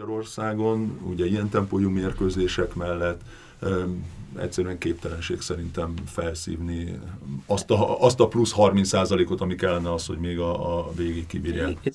Magyarországon, ugye ilyen tempójú mérkőzések mellett egyszerűen képtelenség szerintem felszívni azt a, azt a plusz 30%-ot, ami kellene az, hogy még a, a végig kibírják.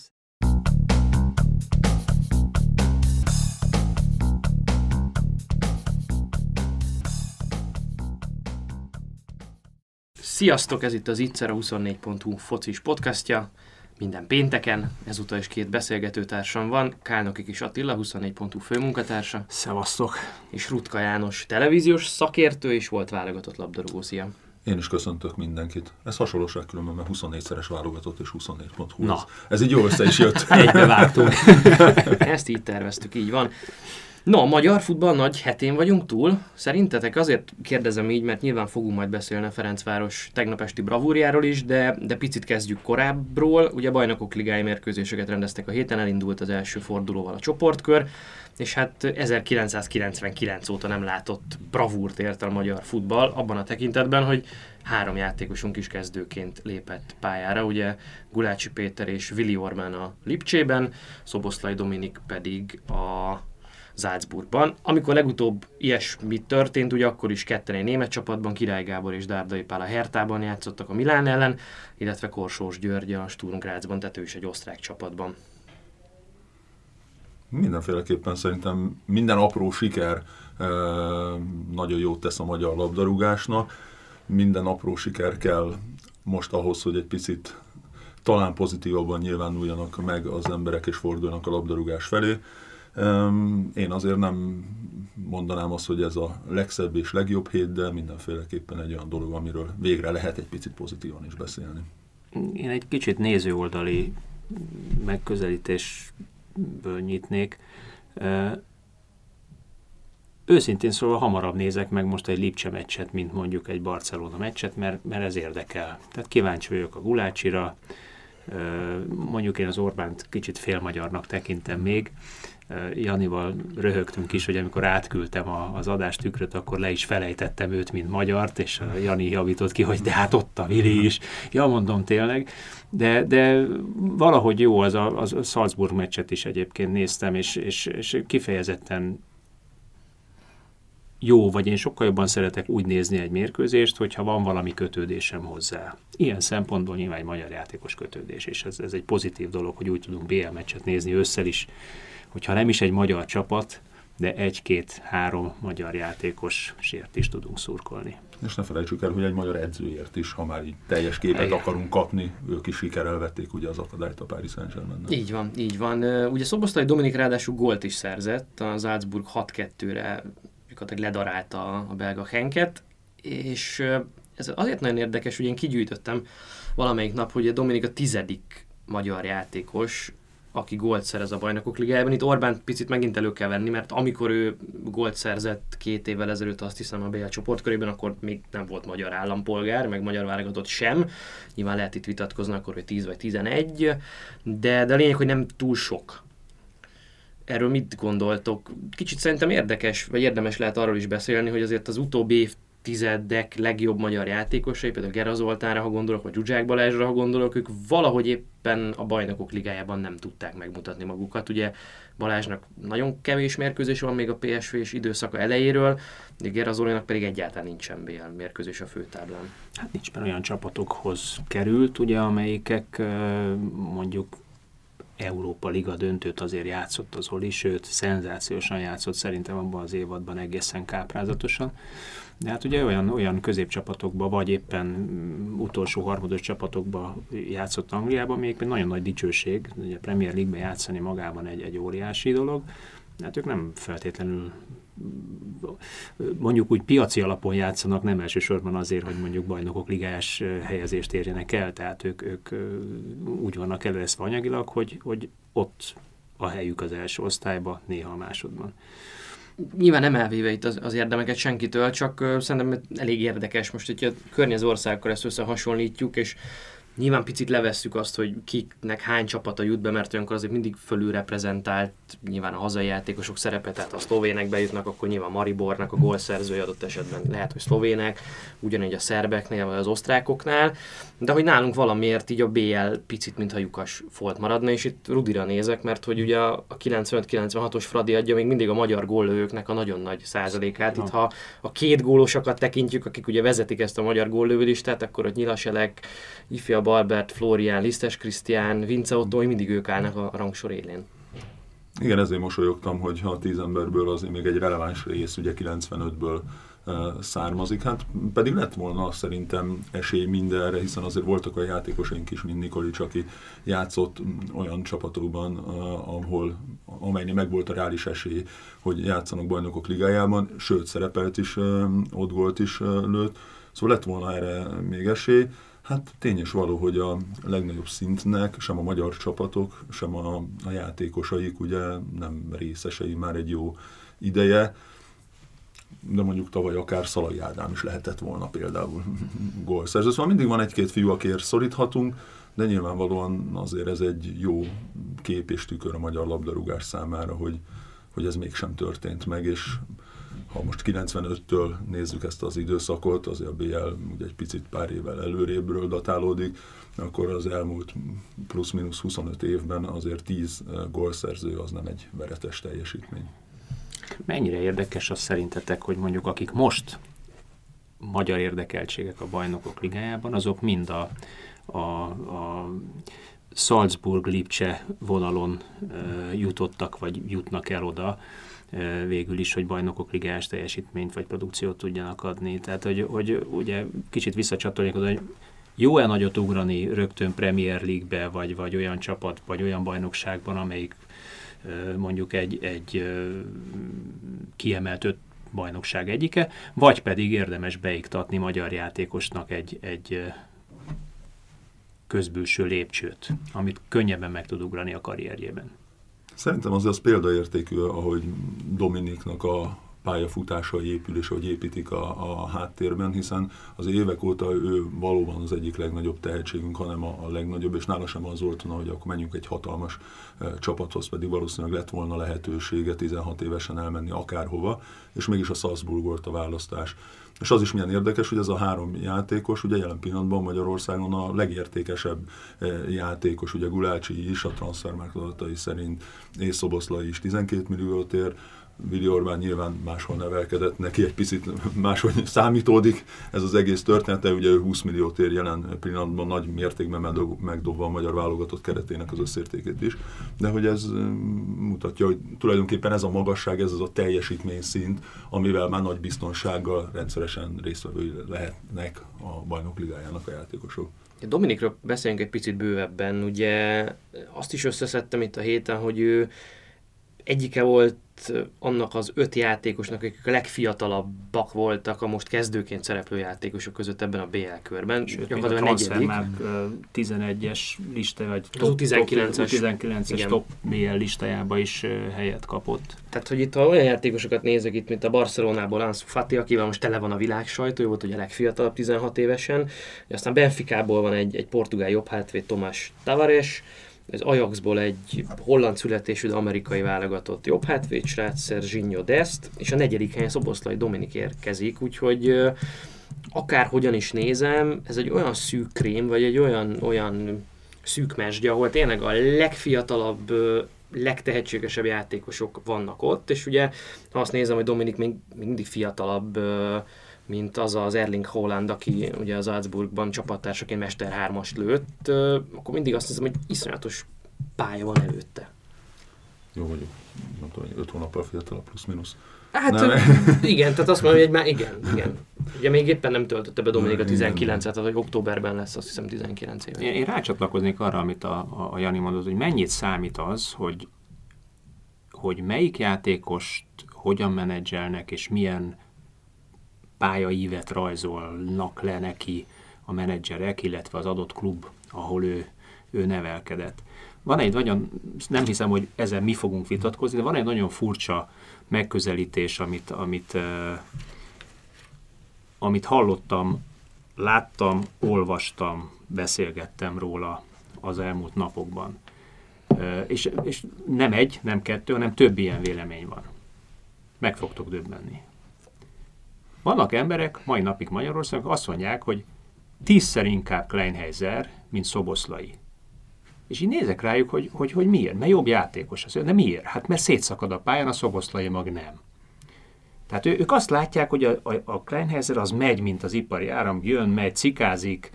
Sziasztok, ez itt az Itzer a 24.hu focis podcastja. Minden pénteken, ezúttal is két beszélgetőtársam van, Kálnoki Kis Attila, 24.hu főmunkatársa. Szevasztok! És Rutka János, televíziós szakértő és volt válogatott labdarúgó. Szia! Én is köszöntök mindenkit. Ez hasonlóság különben, mert 24-szeres válogatott és 24.hu. Na. Ez, ez így jó össze is jött. Egybe vágtunk. Ezt így terveztük, így van. No, a magyar futball nagy hetén vagyunk túl. Szerintetek azért kérdezem így, mert nyilván fogunk majd beszélni a Ferencváros tegnap esti bravúrjáról is, de, de picit kezdjük korábbról. Ugye bajnokok ligái mérkőzéseket rendeztek a héten, elindult az első fordulóval a csoportkör, és hát 1999 óta nem látott bravúrt ért a magyar futball, abban a tekintetben, hogy három játékosunk is kezdőként lépett pályára, ugye Gulácsi Péter és Vili Ormán a Lipcsében, Szoboszlai Dominik pedig a Salzburgban. Amikor legutóbb ilyesmi történt, ugye akkor is ketten egy német csapatban, Király Gábor és Dárdai Pál a Hertában játszottak a Milán ellen, illetve Korsós György a Sturm Grazban, tehát ő is egy osztrák csapatban. Mindenféleképpen szerintem minden apró siker nagyon jót tesz a magyar labdarúgásnak. Minden apró siker kell most ahhoz, hogy egy picit talán pozitívabban nyilvánuljanak meg az emberek és forduljanak a labdarúgás felé. Én azért nem mondanám azt, hogy ez a legszebb és legjobb hét, de mindenféleképpen egy olyan dolog, amiről végre lehet egy picit pozitívan is beszélni. Én egy kicsit nézőoldali megközelítésből nyitnék. Őszintén szóval hamarabb nézek meg most egy Lipcse meccset, mint mondjuk egy Barcelona meccset, mert, mert ez érdekel. Tehát kíváncsi vagyok a Gulácsira, mondjuk én az Orbánt kicsit félmagyarnak tekintem még, Janival röhögtünk is, hogy amikor átküldtem az adástükröt, akkor le is felejtettem őt, mint magyart, és Jani javított ki, hogy de hát ott a Vili is. Ja, mondom tényleg. De, de valahogy jó, az a, az a Salzburg meccset is egyébként néztem, és, és, és kifejezetten jó, vagy én sokkal jobban szeretek úgy nézni egy mérkőzést, hogyha van valami kötődésem hozzá. Ilyen szempontból nyilván egy magyar játékos kötődés, és ez, ez egy pozitív dolog, hogy úgy tudunk BL meccset nézni ősszel is, hogyha nem is egy magyar csapat, de egy-két-három magyar játékos sért is tudunk szurkolni. És ne felejtsük el, hogy egy magyar edzőért is, ha már így teljes képet Igen. akarunk kapni, ők is sikerrel vették ugye az akadályt a Paris saint germain Így van, így van. Ugye Szoboszlai Dominik ráadásul gólt is szerzett, az Salzburg 6-2-re gyakorlatilag ledarálta a belga Henket, és ez azért nagyon érdekes, hogy én kigyűjtöttem valamelyik nap, hogy a Dominik a tizedik magyar játékos, aki gólt szerez a bajnokok ligájában. Itt Orbán picit megint elő kell venni, mert amikor ő gólt szerzett két évvel ezelőtt, azt hiszem a BL csoportkörében, akkor még nem volt magyar állampolgár, meg magyar válogatott sem. Nyilván lehet itt vitatkozni akkor, hogy 10 vagy 11, de, de a lényeg, hogy nem túl sok. Erről mit gondoltok? Kicsit szerintem érdekes, vagy érdemes lehet arról is beszélni, hogy azért az utóbbi évtizedek legjobb magyar játékosai, például Gera Zoltánra, ha gondolok, vagy Zsuzsák Balázsra, ha gondolok, ők valahogy éppen a bajnokok ligájában nem tudták megmutatni magukat. Ugye Balázsnak nagyon kevés mérkőzés van még a PSV és időszaka elejéről, de Gera Zolinak pedig egyáltalán nincsen BL mérkőzés a főtáblán. Hát nincs olyan csapatokhoz került, ugye, amelyikek mondjuk Európa Liga döntőt azért játszott az Oli, sőt, szenzációsan játszott szerintem abban az évadban egészen káprázatosan. De hát ugye olyan, olyan középcsapatokban, vagy éppen mm, utolsó harmados csapatokban játszott Angliában, még nagyon nagy dicsőség, ugye Premier League-ben játszani magában egy, egy óriási dolog, hát ők nem feltétlenül mondjuk úgy piaci alapon játszanak, nem elsősorban azért, hogy mondjuk bajnokok ligájás helyezést érjenek el, tehát ők, ők úgy vannak előreszve anyagilag, hogy, hogy ott a helyük az első osztályban, néha a másodban nyilván nem elvéve itt az, az érdemeket senkitől, csak szerintem elég érdekes. Most, hogyha környező országokkal ezt összehasonlítjuk, és Nyilván picit levesszük azt, hogy kiknek hány csapata jut be, mert olyankor azért mindig fölül reprezentált nyilván a hazai játékosok szerepe, tehát ha a szlovének bejutnak, akkor nyilván Maribornak a gólszerzője adott esetben lehet, hogy szlovének, ugyanígy a szerbeknél vagy az osztrákoknál, de hogy nálunk valamiért így a BL picit mintha lyukas folt maradna, és itt Rudira nézek, mert hogy ugye a 95-96-os Fradi adja még mindig a magyar góllövőknek a nagyon nagy százalékát. Itt ha a két gólosokat tekintjük, akik ugye vezetik ezt a magyar góllövőlistát, akkor ott Nyilaselek, Ifja Albert, Florian, Lisztes Krisztián, Vince Otto, mindig ők állnak a rangsor élén. Igen, ezért mosolyogtam, hogy ha a tíz emberből azért még egy releváns rész, ugye 95-ből származik. Hát pedig lett volna szerintem esély mindenre, hiszen azért voltak a játékosaink is, mint Nikolics, aki játszott olyan csapatokban, ahol, amelynél meg volt a reális esély, hogy játszanak bajnokok ligájában, sőt szerepelt is, ott volt is lőtt, szóval lett volna erre még esély. Hát tényes való, hogy a legnagyobb szintnek sem a magyar csapatok, sem a, a játékosaik ugye nem részesei már egy jó ideje, de mondjuk tavaly akár Szalai Ádám is lehetett volna például gólszerző. Szóval mindig van egy-két fiú, akiért szoríthatunk, de nyilvánvalóan azért ez egy jó kép és tükör a magyar labdarúgás számára, hogy, hogy ez mégsem történt meg, és ha most 95-től nézzük ezt az időszakot, azért a BL ugye egy picit pár évvel előrébbről datálódik, akkor az elmúlt plusz-minusz 25 évben azért 10 gólszerző az nem egy veretes teljesítmény. Mennyire érdekes az szerintetek, hogy mondjuk akik most magyar érdekeltségek a bajnokok ligájában, azok mind a, a, a Salzburg-Lipcse vonalon e, jutottak, vagy jutnak el oda, végül is, hogy bajnokok ligás teljesítményt vagy produkciót tudjanak adni. Tehát, hogy, hogy ugye kicsit visszacsatolnék oda, hogy jó-e nagyot ugrani rögtön Premier League-be, vagy, vagy olyan csapat, vagy olyan bajnokságban, amelyik mondjuk egy, egy kiemelt öt bajnokság egyike, vagy pedig érdemes beiktatni magyar játékosnak egy, egy közbülső lépcsőt, amit könnyebben meg tud ugrani a karrierjében. Szerintem az az példaértékű, ahogy Dominiknak a pályafutása épül és hogy építik a, a háttérben, hiszen az évek óta ő valóban az egyik legnagyobb tehetségünk, hanem a, a legnagyobb, és nála sem az volt, hogy akkor menjünk egy hatalmas e, csapathoz, pedig valószínűleg lett volna lehetősége 16 évesen elmenni akárhova, és mégis a Salzburg volt a választás. És az is milyen érdekes, hogy ez a három játékos, ugye jelen pillanatban Magyarországon a legértékesebb eh, játékos, ugye Gulácsi is, a transfermarkt adatai szerint Észoboszlai is 12 milliót ér, Vili Orbán nyilván máshol nevelkedett, neki egy picit máshogy számítódik ez az egész történet, de ugye ő 20 milliót ér jelen pillanatban nagy mértékben megdobva a magyar válogatott keretének az összértékét is, de hogy ez mutatja, hogy tulajdonképpen ez a magasság, ez az a teljesítmény szint, amivel már nagy biztonsággal rendszeresen résztvevői lehetnek a bajnok ligájának a játékosok. Dominikről beszéljünk egy picit bővebben, ugye azt is összeszedtem itt a héten, hogy ő egyike volt annak az öt játékosnak, akik a legfiatalabbak voltak a most kezdőként szereplő játékosok között ebben a BL körben. Sőt, Gyakorlatilag a negyedik. 11-es lista, vagy top, 19-es, 19-es top BL listájába is helyet kapott. Tehát, hogy itt ha olyan játékosokat nézek itt, mint a Barcelonából Ansu Fati, akivel most tele van a világ sajtó, ő volt ugye a legfiatalabb 16 évesen, aztán Benficából van egy, egy portugál jobb hátvéd Tomás Tavares, az Ajaxból egy holland születésű, de amerikai válogatott. Jobb hátvéd srác, Serginho Dest, és a negyedik helyen Szoboszlai Dominik érkezik, úgyhogy akárhogyan is nézem, ez egy olyan szűk krém, vagy egy olyan, olyan szűk mesdje, ahol tényleg a legfiatalabb, legtehetségesebb játékosok vannak ott, és ugye ha azt nézem, hogy Dominik még, mindig fiatalabb, mint az az Erling Holland, aki ugye az Salzburgban csapattársaként Mester 3-as lőtt, akkor mindig azt hiszem, hogy iszonyatos pálya van előtte. Jó vagyok. Nem tudom, 5 hónappal fiatalabb plusz-minusz. Hát nem. igen, tehát azt mondom, hogy már igen, igen. Ugye még éppen nem töltötte be Dominik a 19-et, tehát hogy októberben lesz azt hiszem 19 éves. Én, én rácsatlakoznék arra, amit a, a, a Jani mondott, hogy mennyit számít az, hogy, hogy melyik játékost hogyan menedzselnek, és milyen pályaívet rajzolnak le neki a menedzserek, illetve az adott klub, ahol ő, ő nevelkedett. Van egy nagyon, nem hiszem, hogy ezen mi fogunk vitatkozni, de van egy nagyon furcsa megközelítés, amit, amit, uh, amit hallottam, láttam, olvastam beszélgettem róla az elmúlt napokban. És, és nem egy, nem kettő, hanem több ilyen vélemény van. Meg fogtok döbbenni. Vannak emberek, mai napig Magyarországon azt mondják, hogy tízszer inkább Kleinheiser, mint Szoboszlai. És így nézek rájuk, hogy, hogy, hogy miért, mert jobb játékos az. De miért? Hát mert szétszakad a pályán, a Szoboszlai mag nem. Tehát ő, ők azt látják, hogy a, a, a Kleinheiser az megy, mint az ipari áram, jön, megy, cikázik,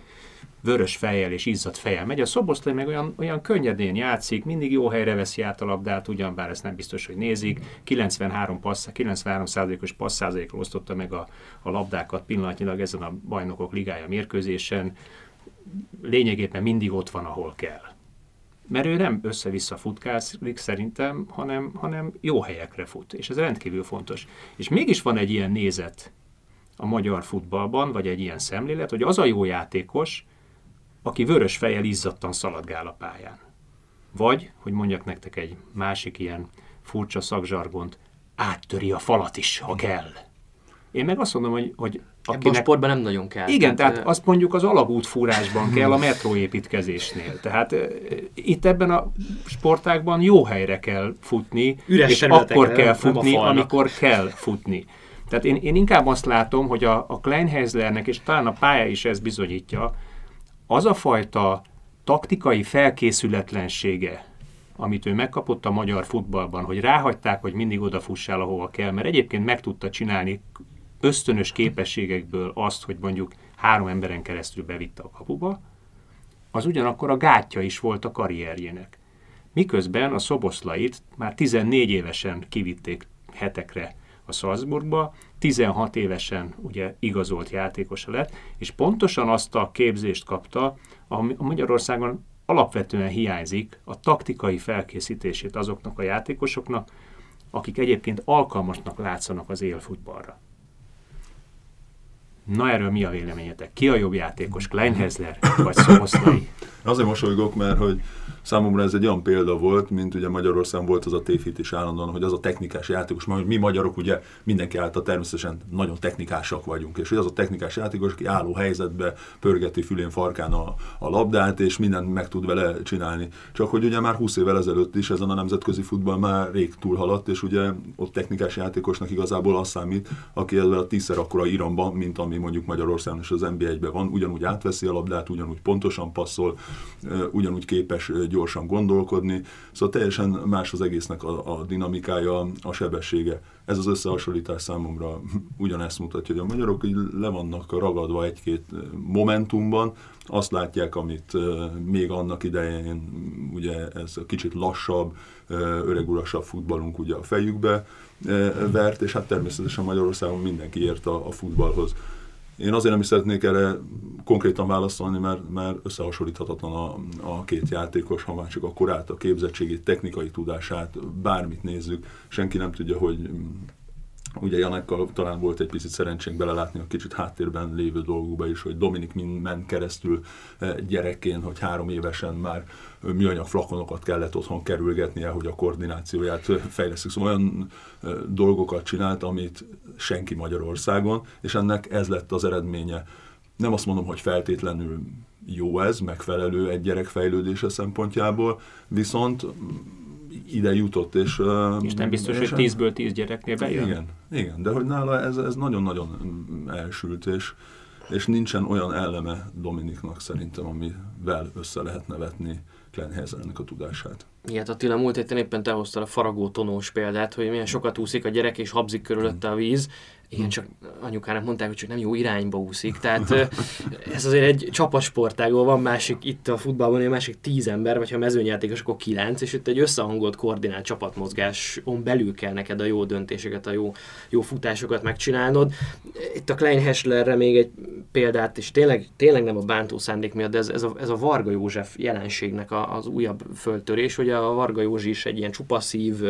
vörös fejjel és izzadt fejjel megy. A Szoboszlai meg olyan, olyan könnyedén játszik, mindig jó helyre veszi át a labdát, ugyan bár ezt nem biztos, hogy nézik. 93, passz, 93 os passz százalékról osztotta meg a, a labdákat pillanatnyilag ezen a bajnokok ligája mérkőzésen. Lényegében mindig ott van, ahol kell. Mert ő nem össze-vissza futkázik szerintem, hanem, hanem jó helyekre fut, és ez rendkívül fontos. És mégis van egy ilyen nézet a magyar futballban, vagy egy ilyen szemlélet, hogy az a jó játékos, aki vörös fejjel izzadtan szaladgál a pályán. Vagy, hogy mondjak nektek egy másik ilyen furcsa szakzsargont, áttöri a falat is, ha kell. Én meg azt mondom, hogy, hogy akinek... Ebben a sportban nem nagyon kell. Igen, tehát, tehát azt mondjuk az alagútfúrásban kell, a metróépítkezésnél. Tehát itt ebben a sportákban jó helyre kell futni, Üres és akkor kell futni, amikor kell futni. Tehát én, én inkább azt látom, hogy a, a Kleinheislernek, és talán a pálya is ezt bizonyítja, az a fajta taktikai felkészületlensége, amit ő megkapott a magyar futballban, hogy ráhagyták, hogy mindig odafussál, ahova kell, mert egyébként meg tudta csinálni ösztönös képességekből azt, hogy mondjuk három emberen keresztül bevitte a kapuba, az ugyanakkor a gátja is volt a karrierjének. Miközben a Szoboszlait már 14 évesen kivitték hetekre a Salzburgba, 16 évesen ugye igazolt játékosa lett, és pontosan azt a képzést kapta, ami Magyarországon alapvetően hiányzik a taktikai felkészítését azoknak a játékosoknak, akik egyébként alkalmasnak látszanak az élfutballra. Na erről mi a véleményetek? Ki a jobb játékos, Kleinhezler vagy Szoboszlai? Azért mosolygok, mert hogy számomra ez egy olyan példa volt, mint ugye Magyarországon volt az a tévhit is állandóan, hogy az a technikás játékos, mert mi magyarok ugye mindenki által természetesen nagyon technikásak vagyunk, és hogy az a technikás játékos, aki álló helyzetbe pörgeti fülén farkán a, a labdát, és mindent meg tud vele csinálni. Csak hogy ugye már 20 évvel ezelőtt is ezen a nemzetközi futball már rég túlhaladt, és ugye ott technikás játékosnak igazából az számít, aki ezzel a tízszer akkora iramban, mint ami mondjuk Magyarországon és az NBA-ben van, ugyanúgy átveszi a labdát, ugyanúgy pontosan passzol, ugyanúgy képes gyorsan gondolkodni, szóval teljesen más az egésznek a, a dinamikája, a sebessége. Ez az összehasonlítás számomra ugyanezt mutatja, hogy a magyarok így le vannak ragadva egy-két momentumban, azt látják, amit még annak idején ugye ez a kicsit lassabb, öregurasabb futballunk ugye a fejükbe vert, és hát természetesen Magyarországon mindenki ért a, a futballhoz. Én azért nem is szeretnék erre konkrétan válaszolni, mert, mert összehasonlíthatatlan a, a két játékos, ha már csak a korát, a képzettségét, technikai tudását, bármit nézzük, senki nem tudja, hogy Ugye Janekkal talán volt egy picit szerencsénk belelátni a kicsit háttérben lévő dolgokba is, hogy Dominik ment keresztül eh, gyerekként, hogy három évesen már műanyag flakonokat kellett otthon kerülgetnie, hogy a koordinációját fejlesztük. Szóval olyan eh, dolgokat csinált, amit senki Magyarországon, és ennek ez lett az eredménye. Nem azt mondom, hogy feltétlenül jó ez, megfelelő egy gyerek fejlődése szempontjából, viszont ide jutott, és... És nem biztos, és hogy 10-ből 10 gyereknél bejön? Igen, igen, de hogy nála ez, ez nagyon-nagyon elsült, és, és nincsen olyan eleme Dominiknak szerintem, amivel össze lehetne vetni Kleinhezernek a tudását. Igen, Attila, múlt héten éppen te hoztad a faragó tonós példát, hogy milyen sokat úszik a gyerek, és habzik körülötte a víz. Igen, csak anyukának mondták, hogy csak nem jó irányba úszik. Tehát ez azért egy csapatsportágból van másik itt a futballban, egy másik tíz ember, vagy ha mezőnyjátékos, akkor kilenc, és itt egy összehangolt, koordinált csapatmozgáson belül kell neked a jó döntéseket, a jó, jó futásokat megcsinálnod. Itt a Klein Hesslerre még egy példát, és tényleg, tényleg nem a bántó szándék miatt, de ez, ez, a, ez a Varga József jelenségnek a, az újabb föltörés, hogy a Varga Józsi is egy ilyen csupaszív,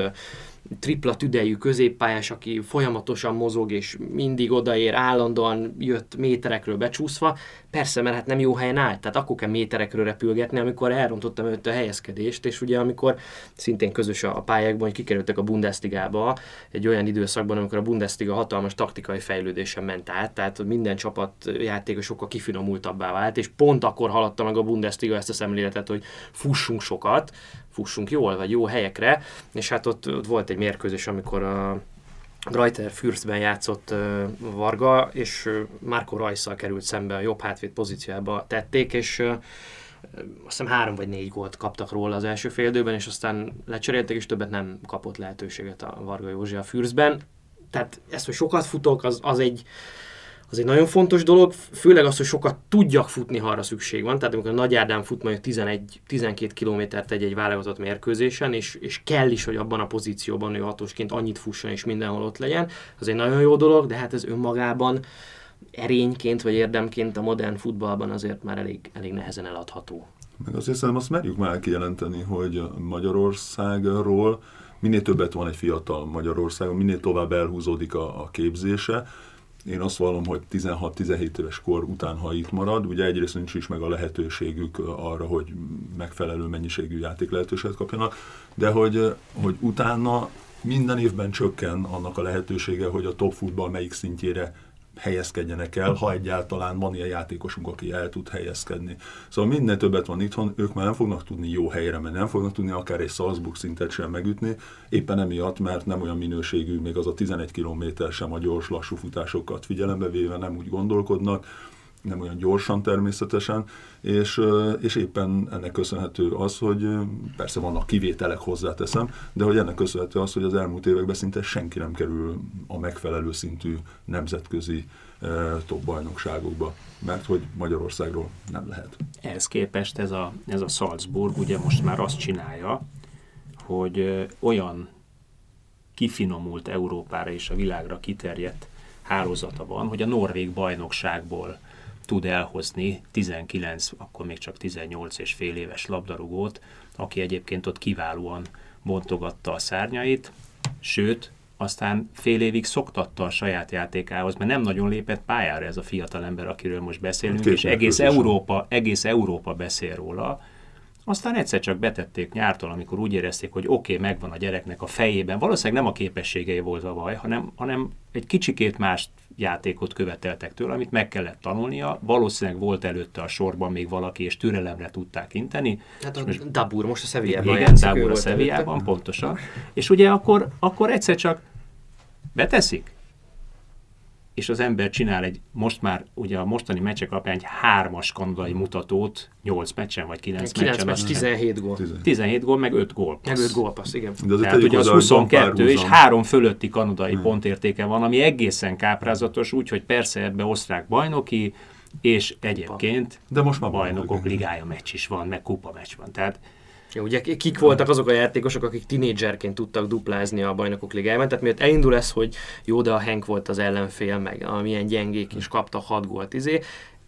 tripla tüdejű középpályás, aki folyamatosan mozog és mindig odaér, állandóan jött méterekről becsúszva. Persze, mert hát nem jó helyen állt, tehát akkor kell méterekről repülgetni, amikor elrontottam őt a helyezkedést, és ugye amikor szintén közös a pályákban, hogy kikerültek a Bundesligába egy olyan időszakban, amikor a Bundesliga hatalmas taktikai fejlődésen ment át, tehát minden csapat játékos sokkal kifinomultabbá vált, és pont akkor haladta meg a Bundesliga ezt a szemléletet, hogy fussunk sokat, fussunk jól, vagy jó helyekre, és hát ott, ott volt egy mérkőzés, amikor a Greiter Fürstben játszott uh, Varga, és uh, Marco Rajszal került szembe a jobb hátvéd pozíciába tették, és uh, azt hiszem három vagy négy gólt kaptak róla az első fél és aztán lecseréltek, és többet nem kapott lehetőséget a Varga Józsi a Fürstben. Tehát ezt, hogy sokat futok, az, az egy az egy nagyon fontos dolog, főleg az, hogy sokat tudjak futni, ha arra szükség van. Tehát amikor Nagy Ádám fut majd 11-12 kilométert egy-egy válogatott mérkőzésen, és, és kell is, hogy abban a pozícióban ő hatósként annyit fusson és mindenhol ott legyen, az egy nagyon jó dolog, de hát ez önmagában erényként vagy érdemként a modern futballban azért már elég, elég nehezen eladható. Meg azért szerintem azt merjük már kijelenteni, hogy Magyarországról minél többet van egy fiatal Magyarországon, minél tovább elhúzódik a, a képzése, én azt vallom, hogy 16-17 éves kor után, ha itt marad, ugye egyrészt nincs is meg a lehetőségük arra, hogy megfelelő mennyiségű játék lehetőséget kapjanak, de hogy, hogy utána minden évben csökken annak a lehetősége, hogy a top futball melyik szintjére helyezkedjenek el, ha egyáltalán van ilyen játékosunk, aki el tud helyezkedni. Szóval minden többet van itthon, ők már nem fognak tudni jó helyre menni, nem fognak tudni akár egy Salzburg szintet sem megütni, éppen emiatt, mert nem olyan minőségű, még az a 11 km sem a gyors, lassú futásokat figyelembe véve nem úgy gondolkodnak, nem olyan gyorsan természetesen, és, és éppen ennek köszönhető az, hogy persze vannak kivételek hozzáteszem, de hogy ennek köszönhető az, hogy az elmúlt években szinte senki nem kerül a megfelelő szintű nemzetközi top bajnokságokba, mert hogy Magyarországról nem lehet. Ehhez képest ez a, ez a Salzburg ugye most már azt csinálja, hogy olyan kifinomult Európára és a világra kiterjedt hálózata van, hogy a Norvég bajnokságból tud elhozni 19, akkor még csak 18 és fél éves labdarúgót, aki egyébként ott kiválóan bontogatta a szárnyait, sőt, aztán fél évig szoktatta a saját játékához, mert nem nagyon lépett pályára ez a fiatal ember, akiről most beszélünk, Két és egész Európa, egész Európa beszél róla, aztán egyszer csak betették nyártól, amikor úgy érezték, hogy oké, okay, megvan a gyereknek a fejében. Valószínűleg nem a képességei volt a baj, hanem, hanem egy kicsikét más játékot követeltek tőle, amit meg kellett tanulnia. Valószínűleg volt előtte a sorban még valaki, és türelemre tudták inteni. Hát a most, Dabur most a Sevillában Igen, Dabur a Sevillában, pontosan. És ugye akkor, akkor egyszer csak beteszik, és az ember csinál egy, most már ugye a mostani meccsek alapján egy hármas kanadai mutatót, 8 meccsen vagy 9, 9 meccsen. Meccs, 17 gól. 17 gól, meg 5 gól. Meg 5 gól passz, igen. De az Tehát ugye az 22 és 3 fölötti kanadai hmm. pontértéke van, ami egészen káprázatos, úgyhogy persze ebbe osztrák bajnoki, és egyébként De most már bajnokok ligája meccs is van, meg kupa meccs van. Tehát Ja, ugye kik voltak azok a játékosok, akik tinédzserként tudtak duplázni a bajnokok ligájában, tehát miért elindul ez, hogy jó, de a Henk volt az ellenfél, meg amilyen gyengék, és kapta 6 gólt izé,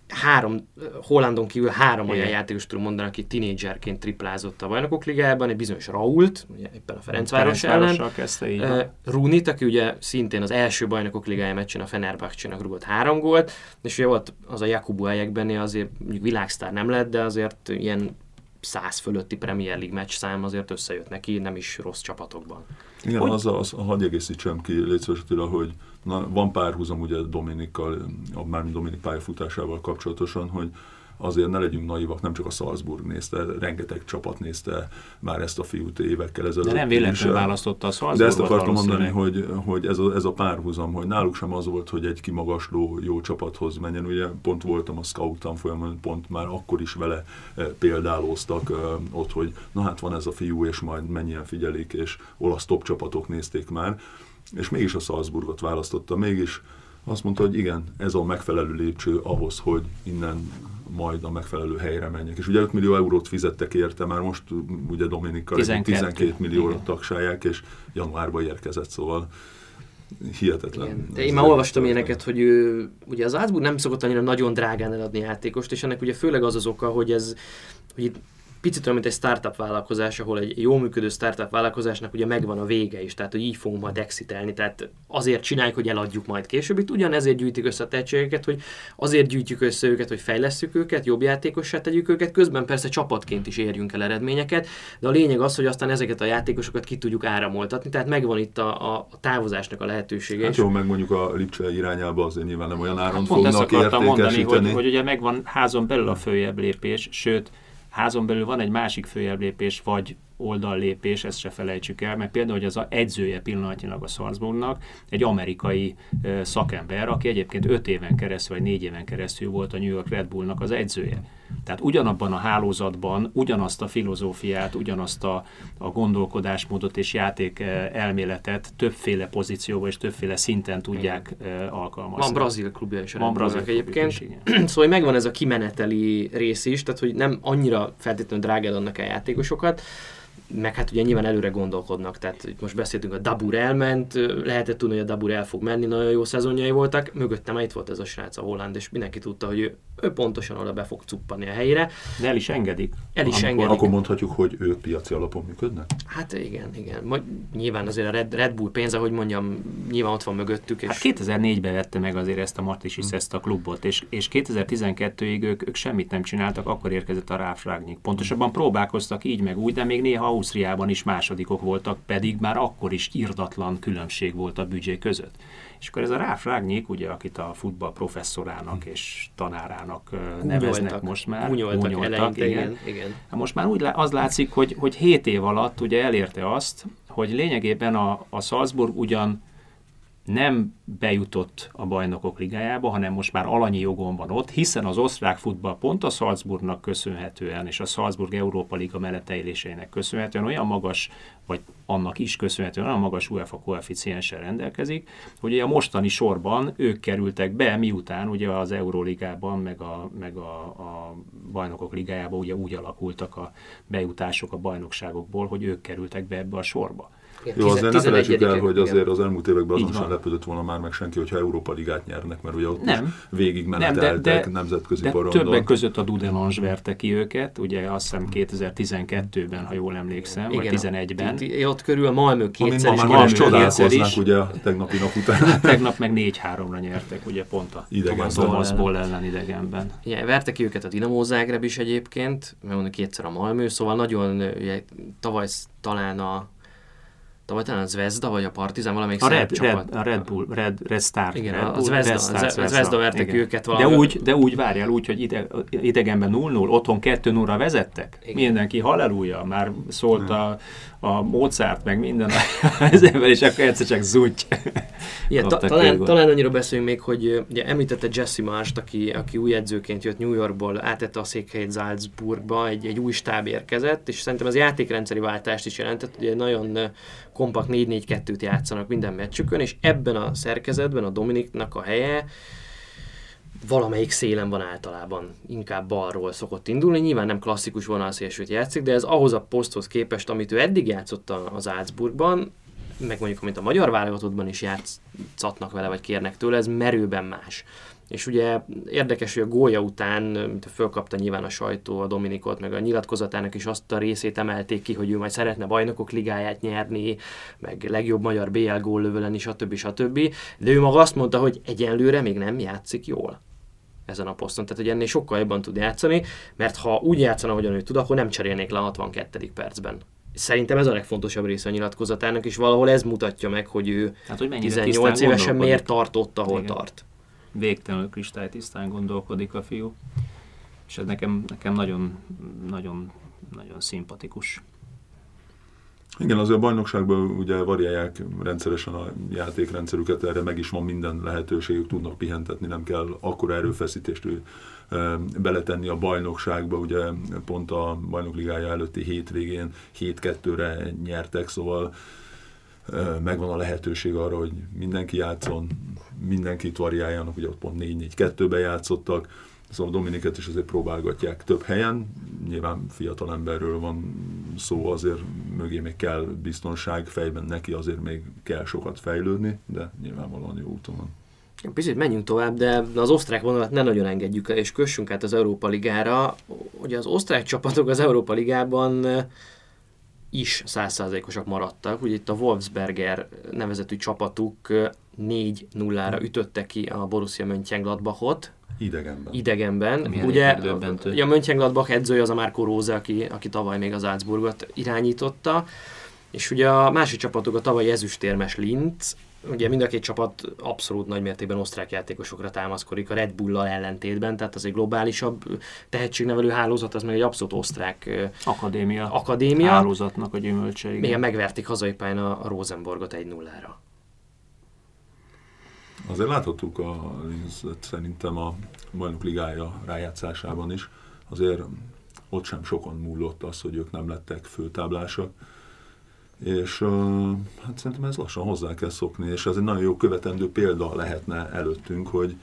három, Hollandon kívül három olyan játékos tudom mondani, aki tinédzserként triplázott a bajnokok ligájában, egy bizonyos Rault, ugye éppen a Ferencváros ellen, kezdte így uh, Runit, aki ugye szintén az első bajnokok ligája meccsen a Fenerbahce-nak rúgott három gólt, és ugye volt az a Jakubu Ayekben, azért mondjuk világsztár nem lett, de azért ilyen száz fölötti Premier League meccs szám azért összejött neki, nem is rossz csapatokban. Igen, hogy... az, az, hagyj egészítsem ki, légy hogy na, van párhuzam ugye Dominikkal, már Dominik pályafutásával kapcsolatosan, hogy azért ne legyünk naivak, nem csak a Salzburg nézte, rengeteg csapat nézte már ezt a fiút évekkel ezelőtt. De nem véletlenül választotta a Salzburgot De ezt akartam mondani, hogy, hogy ez, a, ez a párhuzam, hogy náluk sem az volt, hogy egy kimagasló jó csapathoz menjen. Ugye pont voltam a scout tanfolyamon, pont már akkor is vele e, példálóztak e, ott, hogy na hát van ez a fiú, és majd mennyien figyelik, és olasz top csapatok nézték már, és mégis a Salzburgot választotta, mégis azt mondta, hogy igen, ez a megfelelő lépcső ahhoz, hogy innen majd a megfelelő helyre menjek. És ugye 5 millió eurót fizettek érte, már most ugye Dominikkal 12, 12 millióra tagsálják, és januárban érkezett, szóval hihetetlen. Igen. De én már olvastam ilyeneket, hogy ő, ugye az Álcburg nem szokott annyira nagyon drágán eladni játékost, és ennek ugye főleg az az oka, hogy ez, hogy picit olyan, mint egy startup vállalkozás, ahol egy jó működő startup vállalkozásnak ugye megvan a vége is, tehát hogy így fogunk majd exitelni, tehát azért csináljuk, hogy eladjuk majd később. Itt ugyanezért gyűjtik össze a tehetségeket, hogy azért gyűjtjük össze őket, hogy fejlesszük őket, jobb játékossá tegyük őket, közben persze csapatként is érjünk el eredményeket, de a lényeg az, hogy aztán ezeket a játékosokat ki tudjuk áramoltatni, tehát megvan itt a, a távozásnak a lehetősége. Hát jó, meg mondjuk a Lipcse irányába azért nyilván nem olyan áron hát pont ezt fognak akartam mondani, hogy, hogy ugye megvan házon belül a följebb lépés, sőt, házon belül van egy másik följebb lépés, vagy oldallépés, ezt se felejtsük el, mert például, hogy az a edzője pillanatnyilag a Salzburgnak egy amerikai szakember, aki egyébként 5 éven keresztül, vagy 4 éven keresztül volt a New York Red Bullnak az edzője. Tehát ugyanabban a hálózatban ugyanazt a filozófiát, ugyanazt a, a gondolkodásmódot és játék eh, elméletet többféle pozícióban és többféle szinten tudják eh, alkalmazni. Van brazil klubja is Van brazil egyébként. is, igen. Szóval megvan ez a kimeneteli rész is, tehát hogy nem annyira feltétlenül drágán adnak el játékosokat, meg hát ugye nyilván előre gondolkodnak, tehát itt most beszéltünk, a Dabur elment, lehetett tudni, hogy a Dabur el fog menni, nagyon jó szezonjai voltak, mögöttem itt volt ez a srác, a Holland, és mindenki tudta, hogy ő, ő pontosan oda be fog cuppani a helyére. De el is engedik. El is Amikor- engedik. Akkor mondhatjuk, hogy ők piaci alapon működnek? Hát igen, igen. Majd nyilván azért a Red, Red Bull pénze, hogy mondjam, nyilván ott van mögöttük, és Hát 2004-ben vette meg azért ezt a Martisis ezt a klubot, és, és 2012-ig ők, ők semmit nem csináltak, akkor érkezett a Ráf Ragnik. Pontosabban próbálkoztak így meg úgy, de még néha Ausztriában is másodikok voltak, pedig már akkor is irdatlan különbség volt a büdzsé között. És akkor ez a Ráf Ragnik, ugye, akit a futball professzorának és tanárának ö, neveznek gúnyoltak, most már. gúnyoltak, gúnyoltak, eleinte, igen. igen. igen. Hát most már úgy az látszik, hogy, hogy 7 év alatt ugye elérte azt, hogy lényegében a, a Salzburg ugyan nem bejutott a bajnokok ligájába, hanem most már alanyi jogon van ott, hiszen az osztrák futball pont a Salzburgnak köszönhetően, és a Salzburg Európa Liga melletteiléseinek köszönhetően olyan magas, vagy annak is köszönhetően olyan magas UEFA koeficienssel rendelkezik, hogy ugye a mostani sorban ők kerültek be, miután ugye az Euróligában, meg a, meg a, a bajnokok ligájában ugye úgy alakultak a bejutások a bajnokságokból, hogy ők kerültek be ebbe a sorba. Igen. Jó, azért ne felejtsük el, 11-ek, hogy igen. azért az elmúlt években azon sem lepődött volna már meg senki, hogyha Európa Ligát nyernek, mert ugye ott Nem. is végig Nem, de, meneteltek de, nemzetközi de többek között a Dudelange verte ki őket, ugye azt hiszem 2012-ben, ha jól emlékszem, vagy 11-ben. Itt- itt- Ott körül a Malmö kétszer ma is már is csodálkoznánk ugye a tegnapi nap után. Tegnap meg 4-3-ra nyertek, ugye pont a. Thomas, Boll ellen idegenben. Igen, verte ki őket a Dinamo Zágreb is egyébként, mert mondjuk kétszer a Malmö, szóval nagyon, ugye, tavaly talán a tavaly talán a Zvezda vagy a Partizán valamelyik A Red, csapat. Red, a Red Bull, Red, Red Star. Igen, Red a Bull, Zvezda- Red a Star, Zve- a Zvezda vertek Igen. őket De valami- úgy, de úgy várjál, úgy, hogy ide, idegenben 0-0, otthon 2-0-ra vezettek. Igen. Mindenki halleluja, már szólt a, a Mozart, meg minden az ember, és akkor egyszer csak zúgy. Igen, ta, talán, talán annyira beszéljünk még, hogy ugye említette Jesse Marst, aki, aki új edzőként jött New Yorkból, átette a székhelyét Salzburgba, egy, egy új stáb érkezett, és szerintem ez játékrendszeri váltást is jelentett, ugye nagyon kompakt 4-4-2-t játszanak minden meccsükön, és ebben a szerkezetben a Dominiknak a helye valamelyik szélen van általában, inkább balról szokott indulni, nyilván nem klasszikus vonalszélsőt játszik, de ez ahhoz a poszthoz képest, amit ő eddig játszott az Salzburgban, meg mondjuk, amit a magyar válogatottban is játszatnak vele, vagy kérnek tőle, ez merőben más. És ugye érdekes, hogy a gólya után, mint fölkapta nyilván a sajtó a Dominikot, meg a nyilatkozatának is azt a részét emelték ki, hogy ő majd szeretne bajnokok ligáját nyerni, meg legjobb magyar BL góllövő lenni, stb. stb. De ő maga azt mondta, hogy egyenlőre még nem játszik jól ezen a poszton. Tehát, hogy ennél sokkal jobban tud játszani, mert ha úgy játszana, ahogyan ő tud, akkor nem cserélnék le a 62. percben. Szerintem ez a legfontosabb része a nyilatkozatának, és valahol ez mutatja meg, hogy ő Hát, hogy mennyire 18 tisztán évesen miért tart ott, ahol Igen. tart. Végtelenül kristálytisztán gondolkodik a fiú. És ez nekem, nekem nagyon, nagyon, nagyon szimpatikus. Igen, azért a bajnokságban ugye variálják rendszeresen a játékrendszerüket, erre meg is van minden lehetőségük, tudnak pihentetni, nem kell akkora erőfeszítést beletenni a bajnokságba, ugye pont a bajnokligája előtti hétvégén 7-2-re nyertek, szóval megvan a lehetőség arra, hogy mindenki játszon, mindenkit variáljanak, ugye ott pont 4-4-2-be játszottak, Szóval Dominiket is azért próbálgatják több helyen, nyilván fiatal emberről van szó, azért mögé még kell biztonság, fejben neki azért még kell sokat fejlődni, de nyilvánvalóan jó úton van. Picit menjünk tovább, de az osztrák vonalat ne nagyon engedjük el, és kössünk át az Európa Ligára. Ugye az osztrák csapatok az Európa Ligában is százszázalékosak maradtak. Ugye itt a Wolfsberger nevezetű csapatuk 4-0-ra ütötte ki a Borussia Mönchengladbachot. Idegenben. Idegenben. Ami Ugye a Mönchengladbach edzője az a Marco Rose, aki, aki tavaly még az Salzburgot irányította. És ugye a másik csapatuk a tavalyi ezüstérmes Linz, ugye mind a két csapat abszolút nagy mértékben osztrák játékosokra támaszkodik a Red Bull-lal ellentétben, tehát az egy globálisabb tehetségnevelő hálózat, az meg egy abszolút osztrák Akadémia, akadémia. hálózatnak a gyümölcse. igen. Megverték hazai pályán a a Rosenborgot 1-0-ra. Azért láthattuk a Linzet szerintem a bajnok ligája rájátszásában is. Azért ott sem sokan múlott az, hogy ők nem lettek főtáblásak. És uh, hát szerintem ez lassan hozzá kell szokni, és ez egy nagyon jó követendő példa lehetne előttünk, hogy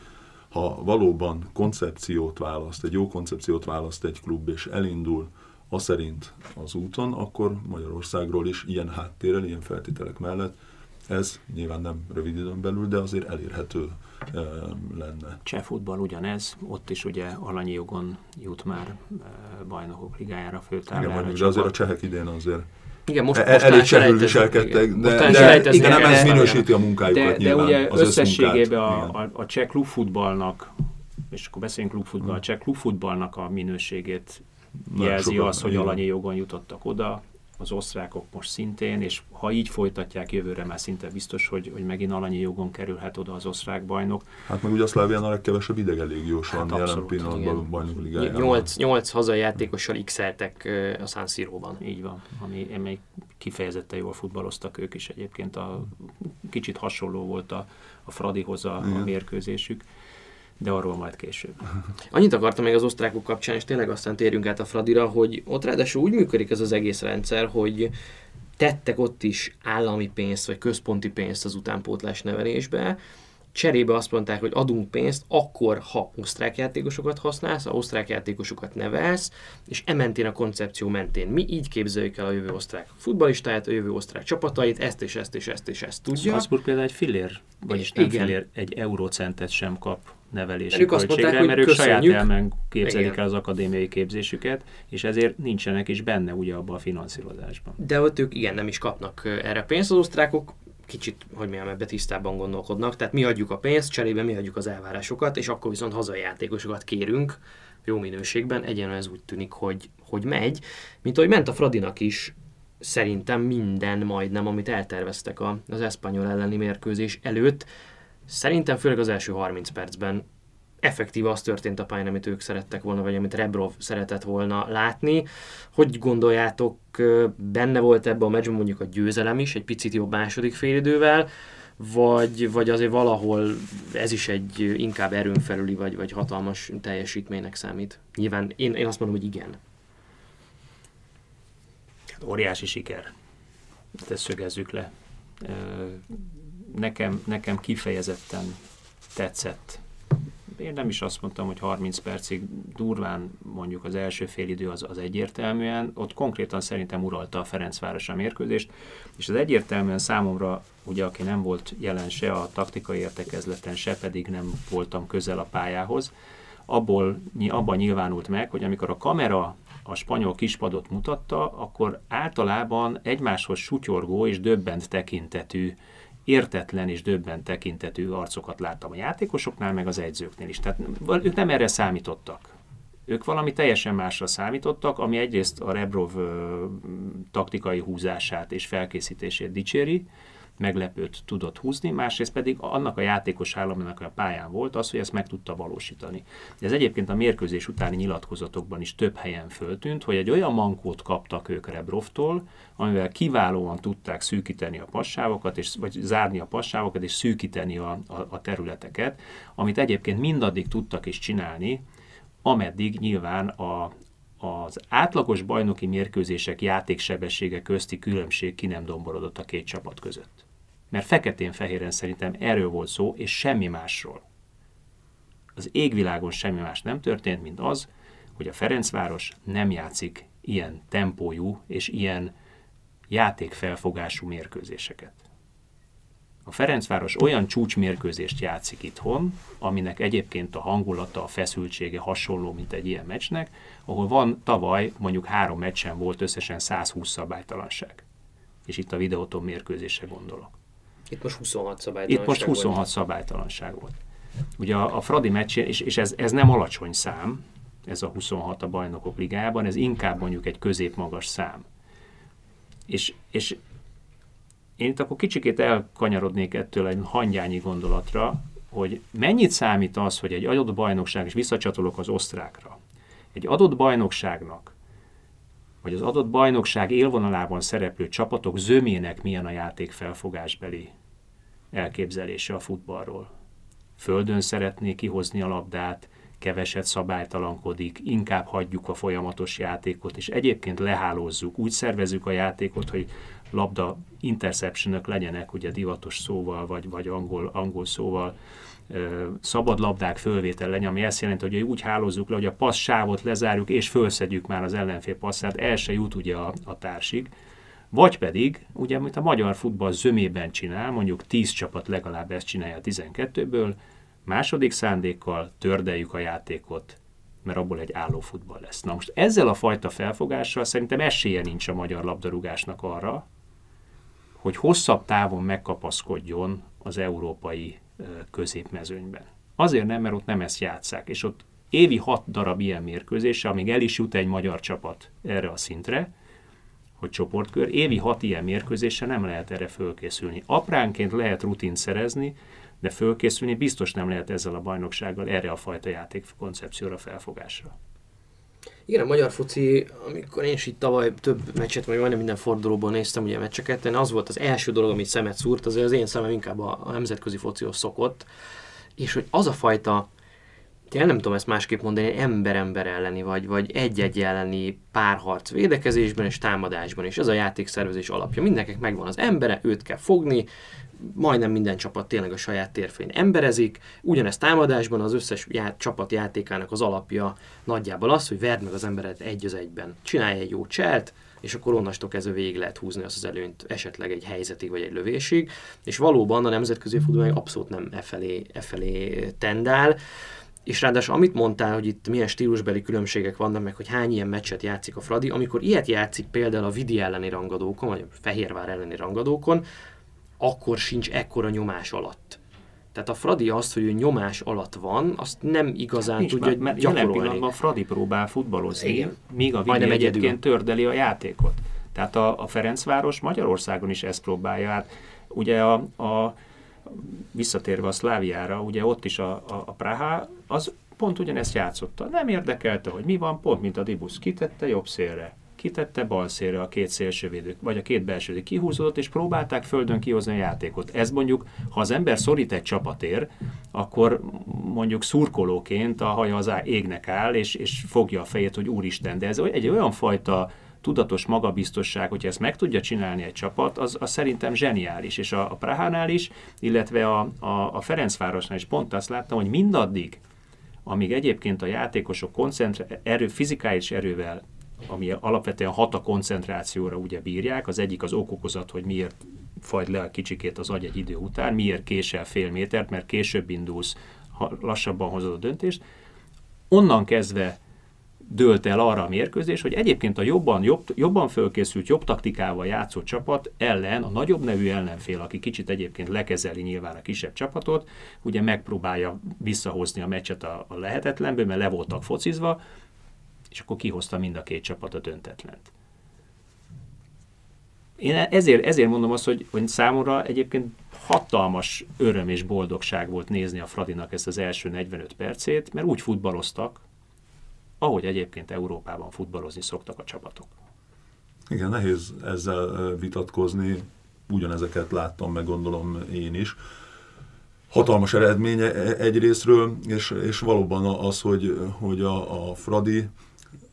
ha valóban koncepciót választ, egy jó koncepciót választ egy klub, és elindul a szerint az úton, akkor Magyarországról is ilyen háttérrel, ilyen feltételek mellett ez nyilván nem rövid időn belül, de azért elérhető lenne. Cseh futball ugyanez, ott is ugye alanyi jogon jut már bajnokok ligájára Igen, főtáblára. mondjuk, de azért a csehek idén azért Igen, most, e- most elég csehül viselkedtek, igen. de, de, selejtezők de nem ez minősíti a munkájukat de, de nyilván, ugye az összességében a, Igen. a, a cseh klubfutballnak, és akkor beszéljünk klubfutball, a cseh klubfutballnak a minőségét jelzi sokan, az, hogy igen. alanyi jogon jutottak oda, az osztrákok most szintén, és ha így folytatják jövőre, már szinte biztos, hogy, hogy megint alanyi jogon kerülhet oda az osztrák bajnok. Hát meg ugye a Szlávián a legkevesebb idegen légiós van Hát jelen abszolút, pillanatban igen. a bajnok ligájában. 8, 8 hazai játékossal ö, a San Siro-ban. Így van, ami még kifejezetten jól futballoztak ők is egyébként. A, kicsit hasonló volt a, a Fradihoz a, a Igen. mérkőzésük, de arról majd később. Annyit akartam még az osztrákok kapcsán, és tényleg aztán térjünk át a Fradira, hogy ott ráadásul úgy működik ez az egész rendszer, hogy tettek ott is állami pénzt, vagy központi pénzt az utánpótlás nevelésbe, cserébe azt mondták, hogy adunk pénzt, akkor, ha osztrák játékosokat használsz, ha osztrák játékosokat nevelsz, és e mentén a koncepció mentén. Mi így képzeljük el a jövő osztrák futballistáját, a jövő osztrák csapatait, ezt és ezt és ezt és ezt tudja. Salzburg például egy fillér, vagyis nem Igen. fillér, egy eurócentet sem kap nevelési Mert költségre, mondták, hogy mert ők saját elmen képzelik Igen. el az akadémiai képzésüket, és ezért nincsenek is benne ugye abban a finanszírozásban. De ott ők igen nem is kapnak erre pénzt, az osztrákok kicsit, hogy milyen ebbe tisztában gondolkodnak, tehát mi adjuk a pénzt, cserébe mi adjuk az elvárásokat, és akkor viszont hazai játékosokat kérünk jó minőségben, egyenlően ez úgy tűnik, hogy, hogy megy, mint ahogy ment a Fradinak is, szerintem minden majdnem, amit elterveztek a, az Espanyol elleni mérkőzés előtt, szerintem főleg az első 30 percben effektíve az történt a pályán, amit ők szerettek volna, vagy amit Rebrov szeretett volna látni. Hogy gondoljátok, benne volt ebbe a meccsben mondjuk a győzelem is, egy picit jobb második félidővel, vagy, vagy azért valahol ez is egy inkább erőn felüli, vagy, vagy hatalmas teljesítménynek számít? Nyilván én, én azt mondom, hogy igen. Hát óriási siker. Ezt szögezzük le. Nekem, nekem kifejezetten tetszett. Én nem is azt mondtam, hogy 30 percig durván mondjuk az első félidő az, az egyértelműen, ott konkrétan szerintem uralta a Ferencváros a mérkőzést, és az egyértelműen számomra, ugye aki nem volt jelen se a taktikai értekezleten, se pedig nem voltam közel a pályához, abból, abban nyilvánult meg, hogy amikor a kamera a spanyol kispadot mutatta, akkor általában egymáshoz sutyorgó és döbbent tekintetű, értetlen és döbbent tekintetű arcokat láttam a játékosoknál, meg az edzőknél is. Tehát ők nem erre számítottak. Ők valami teljesen másra számítottak, ami egyrészt a Rebrov ö, taktikai húzását és felkészítését dicséri, meglepőt tudott húzni, másrészt pedig annak a játékos államnak a pályán volt az, hogy ezt meg tudta valósítani. Ez egyébként a mérkőzés utáni nyilatkozatokban is több helyen föltűnt, hogy egy olyan mankót kaptak ők Rebrovtól, amivel kiválóan tudták szűkíteni a passávokat, és, vagy zárni a passávokat, és szűkíteni a, a, a területeket, amit egyébként mindaddig tudtak is csinálni, ameddig nyilván a, az átlagos bajnoki mérkőzések játéksebessége közti különbség ki nem domborodott a két csapat között. Mert feketén-fehéren szerintem erről volt szó, és semmi másról. Az égvilágon semmi más nem történt, mint az, hogy a Ferencváros nem játszik ilyen tempójú és ilyen játékfelfogású mérkőzéseket. A Ferencváros olyan csúcsmérkőzést játszik itthon, aminek egyébként a hangulata, a feszültsége hasonló, mint egy ilyen meccsnek, ahol van tavaly mondjuk három meccsen volt összesen 120 szabálytalanság. És itt a videóton mérkőzésre gondolok. Itt most 26 szabálytalanság Itt most 26 volt. szabálytalanság volt. Ugye a, a Fradi meccsén, és, és ez, ez nem alacsony szám, ez a 26 a bajnokok ligájában, ez inkább mondjuk egy középmagas szám. És, és én itt akkor kicsikét elkanyarodnék ettől egy hangyányi gondolatra, hogy mennyit számít az, hogy egy adott bajnokság, és visszacsatolok az osztrákra, egy adott bajnokságnak, vagy az adott bajnokság élvonalában szereplő csapatok zömének milyen a játék felfogásbeli elképzelése a futballról. Földön szeretné kihozni a labdát, keveset szabálytalankodik, inkább hagyjuk a folyamatos játékot, és egyébként lehálózzuk, úgy szervezzük a játékot, hogy labda interceptionök legyenek, ugye divatos szóval, vagy, vagy angol, angol szóval, szabad labdák fölvétel legyen, ami azt jelenti, hogy úgy hálózzuk le, hogy a passz sávot lezárjuk, és fölszedjük már az ellenfél passzát, el se jut ugye a, a társig. Vagy pedig, ugye, amit a magyar futball zömében csinál, mondjuk 10 csapat legalább ezt csinálja a 12-ből, második szándékkal tördeljük a játékot, mert abból egy álló futball lesz. Na most ezzel a fajta felfogással szerintem esélye nincs a magyar labdarúgásnak arra, hogy hosszabb távon megkapaszkodjon az európai középmezőnyben. Azért nem, mert ott nem ezt játszák, és ott évi hat darab ilyen mérkőzése, amíg el is jut egy magyar csapat erre a szintre, hogy csoportkör, évi hat ilyen mérkőzése nem lehet erre fölkészülni. Apránként lehet rutint szerezni, de fölkészülni biztos nem lehet ezzel a bajnoksággal erre a fajta játékkoncepcióra, felfogásra. Igen, a magyar foci, amikor én is itt tavaly több meccset, vagy majdnem minden fordulóban néztem ugye a meccseket, az volt az első dolog, amit szemet szúrt, azért az én szemem inkább a, a nemzetközi focihoz szokott, és hogy az a fajta, én nem tudom ezt másképp mondani, ember-ember elleni, vagy, vagy egy-egy elleni párharc védekezésben és támadásban is. Ez a játékszervezés alapja. Mindenkinek megvan az embere, őt kell fogni, majdnem minden csapat tényleg a saját térfén emberezik. Ugyanezt támadásban az összes já- csapat játékának az alapja nagyjából az, hogy verd meg az emberet egy az egyben. Csinálj egy jó cselt, és akkor onnastól kezdve végig lehet húzni azt az előnyt esetleg egy helyzetig vagy egy lövésig, és valóban a nemzetközi futball abszolút nem e felé, e felé tendál, és ráadásul amit mondtál, hogy itt milyen stílusbeli különbségek vannak, meg hogy hány ilyen meccset játszik a Fradi, amikor ilyet játszik például a Vidi elleni rangadókon, vagy a Fehérvár elleni rangadókon, akkor sincs ekkora nyomás alatt. Tehát a Fradi azt, hogy ő nyomás alatt van, azt nem igazán Nincs tudja mert gyakorolni. Jelen pillanatban Fradi próbál futballozni, Igen. míg a Vidi egyébként egyedül. tördeli a játékot. Tehát a, a Ferencváros Magyarországon is ezt próbálja. Hát ugye a, a visszatérve a Szláviára, ugye ott is a, a, a Praha, az pont ugyanezt játszotta. Nem érdekelte, hogy mi van, pont mint a Dibusz kitette jobb szélre kitette bal szélre a két szélsővédők, vagy a két belsődik kihúzódott, és próbálták földön kihozni a játékot. Ez mondjuk, ha az ember szorít egy csapatér, akkor mondjuk szurkolóként a haja az égnek áll, és, és fogja a fejét, hogy úristen, de ez egy olyan fajta tudatos magabiztosság, hogyha ezt meg tudja csinálni egy csapat, az, az szerintem zseniális. És a, a Prahánál is, illetve a, a, a Ferencvárosnál is pont azt láttam, hogy mindaddig, amíg egyébként a játékosok koncentrá- erő, fizikális erővel ami alapvetően hat a koncentrációra ugye bírják. Az egyik az okokozat, hogy miért fajd le a kicsikét az agy egy idő után, miért késel fél métert, mert később indulsz, ha lassabban hozod a döntést. Onnan kezdve dőlt el arra a mérkőzés, hogy egyébként a jobban, jobb, jobban fölkészült, jobb taktikával játszó csapat ellen, a nagyobb nevű ellenfél, aki kicsit egyébként lekezeli nyilván a kisebb csapatot, ugye megpróbálja visszahozni a meccset a, a lehetetlenből, mert le voltak focizva, és akkor kihozta mind a két csapat a döntetlent. Én ezért, ezért mondom azt, hogy, hogy számomra egyébként hatalmas öröm és boldogság volt nézni a Fradinak ezt az első 45 percét, mert úgy futballoztak, ahogy egyébként Európában futballozni szoktak a csapatok. Igen, nehéz ezzel vitatkozni, ugyanezeket láttam, meg gondolom én is. Hatalmas eredménye e-, egyrésztről, és, és valóban az, hogy, hogy a, a Fradi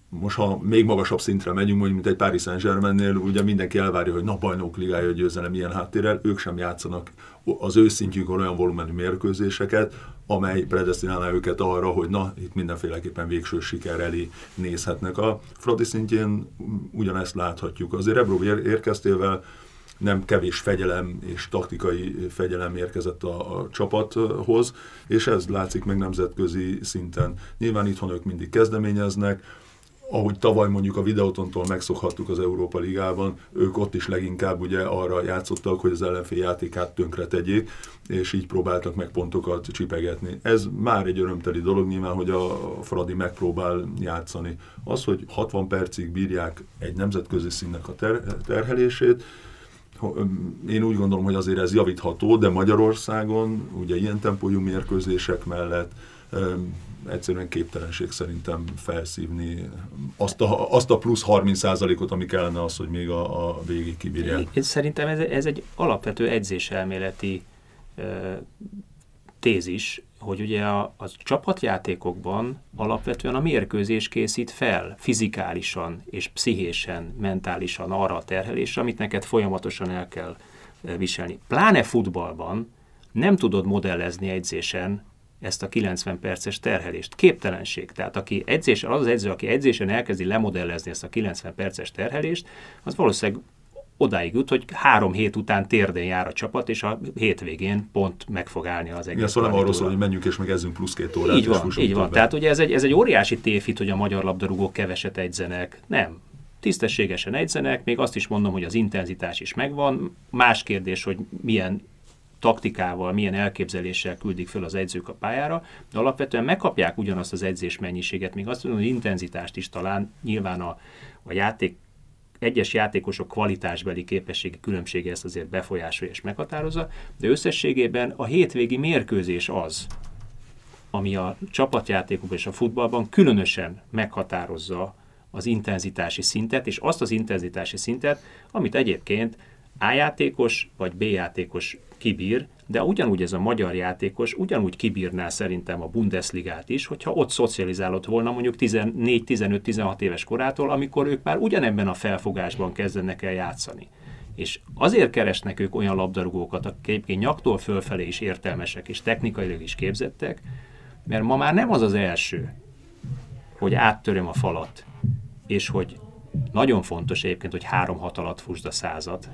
most ha még magasabb szintre megyünk, mondjuk mint egy Paris Saint-Germainnél, ugye mindenki elvárja, hogy na bajnok ligája győzelem ilyen háttérrel, ők sem játszanak az ő szintjükön olyan volumenű mérkőzéseket, amely predestinálná őket arra, hogy na, itt mindenféleképpen végső siker elé nézhetnek. A Fradi szintjén ugyanezt láthatjuk. Azért Ebro érkeztével nem kevés fegyelem és taktikai fegyelem érkezett a, a csapathoz, és ez látszik meg nemzetközi szinten. Nyilván itthon ők mindig kezdeményeznek, ahogy tavaly mondjuk a videótontól megszokhattuk az Európa Ligában, ők ott is leginkább ugye arra játszottak, hogy az ellenfél játékát tönkre tegyék, és így próbáltak meg pontokat csipegetni. Ez már egy örömteli dolog nyilván, hogy a Fradi megpróbál játszani. Az, hogy 60 percig bírják egy nemzetközi színnek a ter- terhelését, én úgy gondolom, hogy azért ez javítható, de Magyarországon ugye ilyen tempójú mérkőzések mellett egyszerűen képtelenség szerintem felszívni azt a, azt a plusz 30%-ot, ami kellene az, hogy még a, a végig kibírják. Szerintem ez, ez egy alapvető edzéselméleti tézis, hogy ugye a, a csapatjátékokban alapvetően a mérkőzés készít fel fizikálisan és pszichésen, mentálisan arra a terhelésre, amit neked folyamatosan el kell viselni. Pláne futballban nem tudod modellezni edzésen ezt a 90 perces terhelést. Képtelenség. Tehát aki edzés, az az edző, aki edzésen elkezdi lemodellezni ezt a 90 perces terhelést, az valószínűleg odáig jut, hogy három hét után térdén jár a csapat, és a hétvégén pont meg fog állni az egész. Igen, szóval nem arról szól, hogy menjünk és meg ezzünk plusz két órát. Így van, így van. Tehát ugye ez egy, ez egy óriási tévhit, hogy a magyar labdarúgók keveset edzenek. Nem. Tisztességesen edzenek, még azt is mondom, hogy az intenzitás is megvan. Más kérdés, hogy milyen taktikával, milyen elképzeléssel küldik föl az edzők a pályára, de alapvetően megkapják ugyanazt az edzés mennyiséget, még azt mondom, hogy intenzitást is talán nyilván a, a játék egyes játékosok kvalitásbeli képességi különbsége ezt azért befolyásolja és meghatározza, de összességében a hétvégi mérkőzés az, ami a csapatjátékokban és a futballban különösen meghatározza az intenzitási szintet, és azt az intenzitási szintet, amit egyébként A játékos vagy B játékos kibír, de ugyanúgy ez a magyar játékos ugyanúgy kibírná szerintem a Bundesligát is, hogyha ott szocializálott volna mondjuk 14-15-16 éves korától, amikor ők már ugyanebben a felfogásban kezdenek el játszani. És azért keresnek ők olyan labdarúgókat, akik egyébként nyaktól fölfelé is értelmesek és technikailag is képzettek, mert ma már nem az az első, hogy áttöröm a falat, és hogy nagyon fontos egyébként, hogy három hat alatt fusd a század,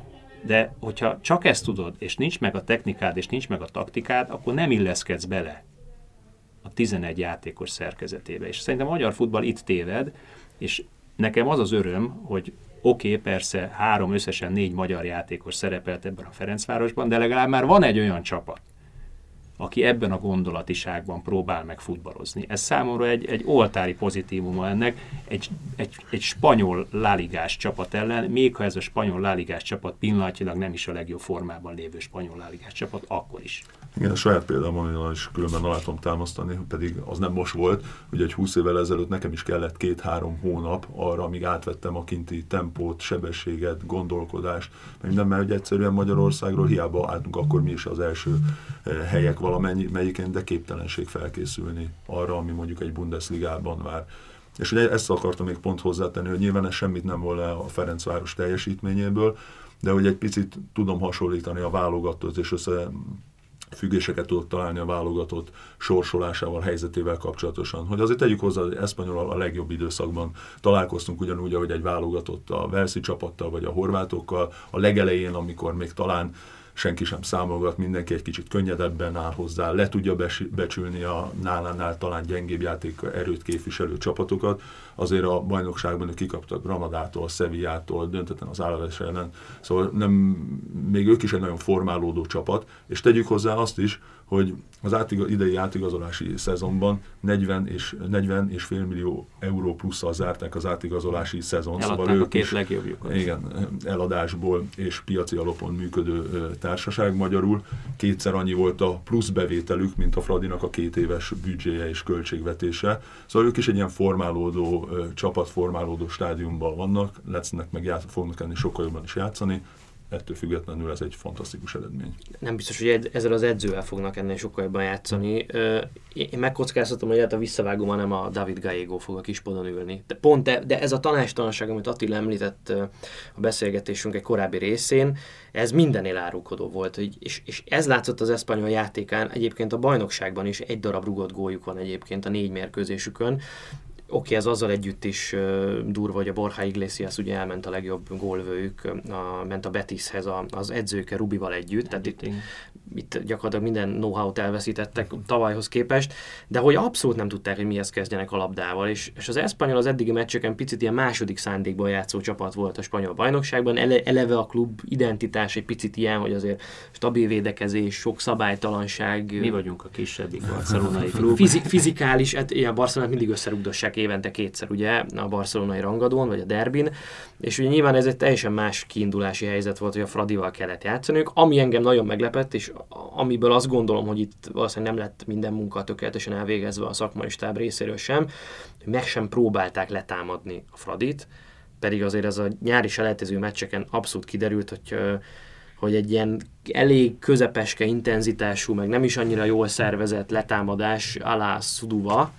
de hogyha csak ezt tudod, és nincs meg a technikád, és nincs meg a taktikád, akkor nem illeszkedsz bele a 11 játékos szerkezetébe. És szerintem a magyar futball itt téved, és nekem az az öröm, hogy oké, okay, persze három, összesen négy magyar játékos szerepelt ebben a Ferencvárosban, de legalább már van egy olyan csapat, aki ebben a gondolatiságban próbál meg futballozni. Ez számomra egy, egy oltári pozitívuma ennek, egy, egy, egy spanyol láligás csapat ellen, még ha ez a spanyol láligás csapat pillanatilag nem is a legjobb formában lévő spanyol láligás csapat, akkor is. Igen, a saját példámon is különben alá tudom támasztani, pedig az nem most volt, hogy egy 20 évvel ezelőtt nekem is kellett két-három hónap arra, amíg átvettem a kinti tempót, sebességet, gondolkodást, meg nem, mert egyszerűen Magyarországról hiába álltunk akkor mi is az első eh, helyek valamennyi, melyiken, de képtelenség felkészülni arra, ami mondjuk egy Bundesligában vár. És ugye ezt akartam még pont hozzátenni, hogy nyilván ez semmit nem volna a Ferencváros teljesítményéből, de hogy egy picit tudom hasonlítani a válogatót, és össze függéseket tudok találni a válogatott sorsolásával, helyzetével kapcsolatosan. Hogy azért tegyük hozzá, hogy Eszpanyol a legjobb időszakban találkoztunk ugyanúgy, ahogy egy válogatott a Velszi csapattal, vagy a horvátokkal, a legelején, amikor még talán senki sem számolgat, mindenki egy kicsit könnyedebben áll hozzá, le tudja becsülni a nálánál talán gyengébb játék erőt képviselő csapatokat. Azért a bajnokságban ők kikaptak Granadától, Sevillától, döntetlen az Állaves ellen. Szóval nem, még ők is egy nagyon formálódó csapat, és tegyük hozzá azt is, hogy az átiga, idei átigazolási szezonban 40 és, 40 és fél millió euró plusszal zárták az átigazolási szezon. Eladták szóval a két legjobbjukat. Igen, eladásból és piaci alapon működő társaság magyarul. Kétszer annyi volt a plusz bevételük, mint a Fradinak a két éves büdzséje és költségvetése. Szóval ők is egy ilyen formálódó, csapatformálódó stádiumban vannak, lesznek meg ját, fognak enni sokkal jobban is játszani, ettől függetlenül ez egy fantasztikus eredmény. Nem biztos, hogy ezzel az edzővel fognak ennél sokkal jobban játszani. Én megkockáztatom, hogy hát a visszavágóban nem a David Gallego fog a kispadon ülni. De pont de, de ez a tanástalanság, amit Attila említett a beszélgetésünk egy korábbi részén, ez mindenél árulkodó volt. És, és ez látszott az eszpanyol játékán, egyébként a bajnokságban is egy darab rugott góljuk van egyébként a négy mérkőzésükön, okay, ez azzal együtt is durva, hogy a Borja Iglesias ugye elment a legjobb gólvőjük, a, ment a Betishez a, az edzőke Rubival együtt, tehát itt, itt gyakorlatilag minden know-how-t elveszítettek tavalyhoz képest, de hogy abszolút nem tudták, hogy mihez kezdjenek a labdával, és, és az Espanyol az eddigi meccseken picit ilyen második szándékban játszó csapat volt a spanyol bajnokságban, Ele, eleve a klub identitás egy picit ilyen, hogy azért stabil védekezés, sok szabálytalanság. Mi vagyunk a kisebbik barcelonai klub. Fizi- fizikális, hát ilyen Barcelonát mindig összerugdossák évente kétszer, ugye, a barcelonai rangadón, vagy a derbin, és ugye nyilván ez egy teljesen más kiindulási helyzet volt, hogy a Fradival kellett játszaniuk, ami engem nagyon meglepett, és amiből azt gondolom, hogy itt valószínűleg nem lett minden munka tökéletesen elvégezve a szakmai stáb részéről sem, meg sem próbálták letámadni a Fradit, pedig azért ez a nyári selejtező meccseken abszolút kiderült, hogy hogy egy ilyen elég közepeske intenzitású, meg nem is annyira jól szervezett letámadás alá Szuduva,